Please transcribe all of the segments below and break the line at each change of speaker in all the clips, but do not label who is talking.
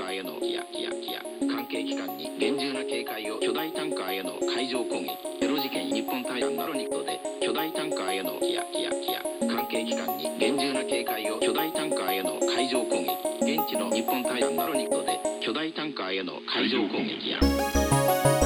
やいやいや関係機関に厳重な警戒を巨大タンカーへの海上攻撃テロ事件日本対アンナロニットで巨大タンカーへのいやいやいや関係機関に厳重な警戒を巨大タンカーへの海上攻撃現地の日本対アンナロニットで巨大タンカーへの海上攻撃や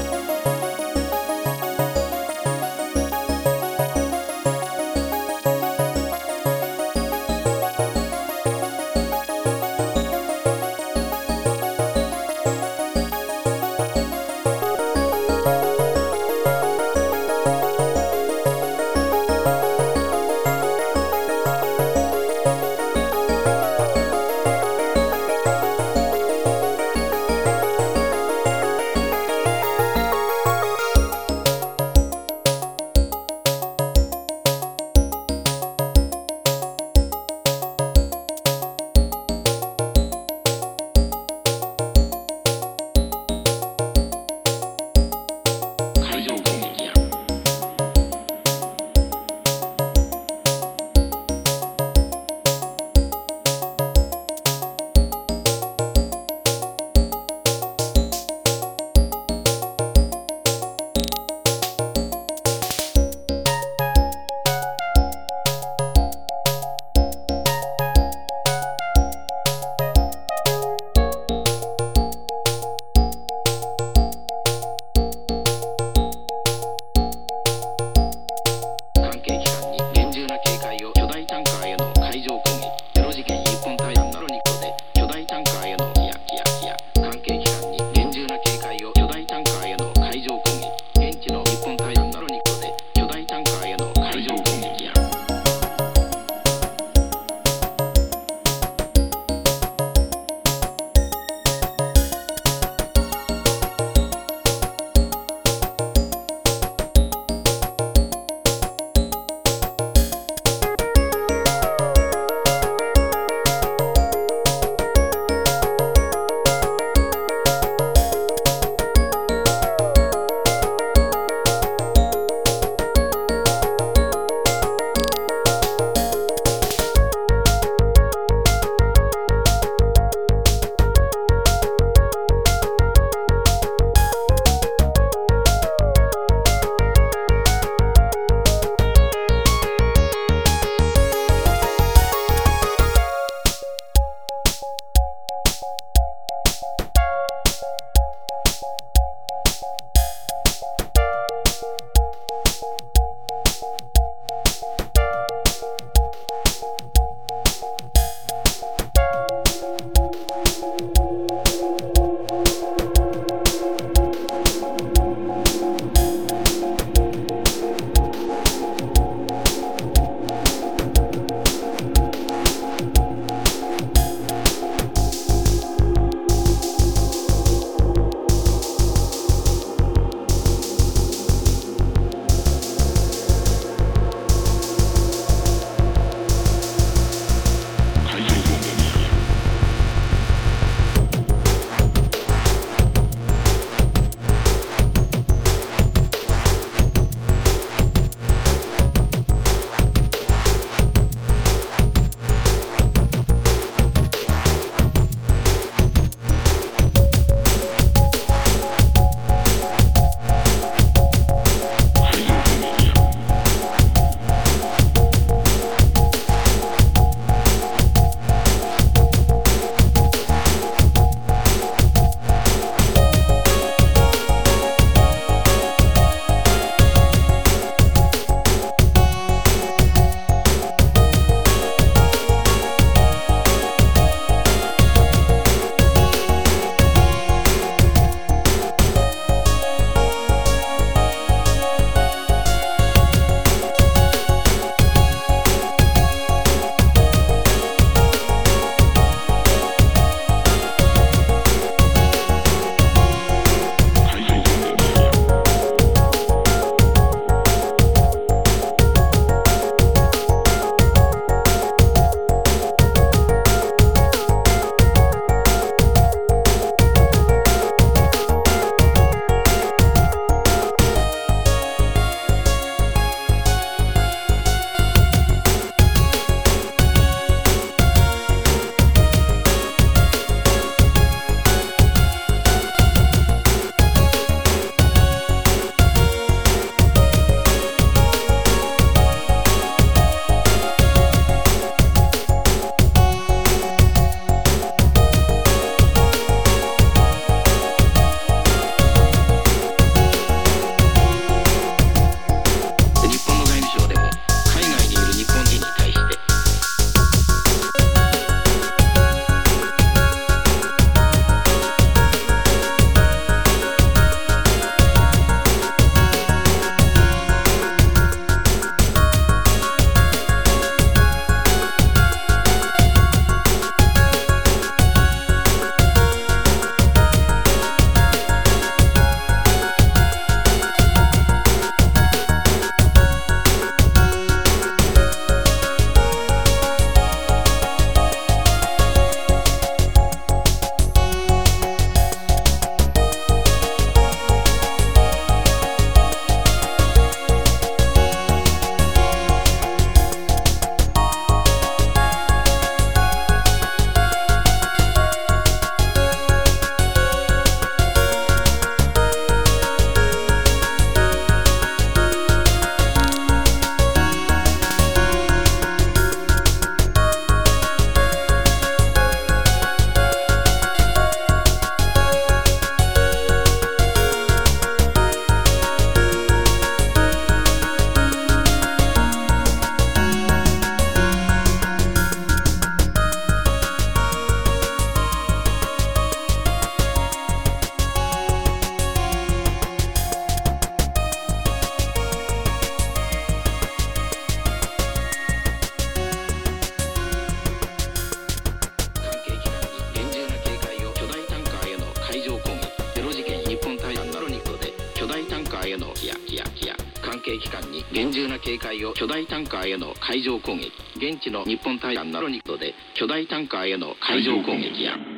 カーへのいやいやいや関係機関に厳重な警戒を巨大タンカーへの海上攻撃現地の日本大使館などにとで巨大タンカーへの海上攻撃や。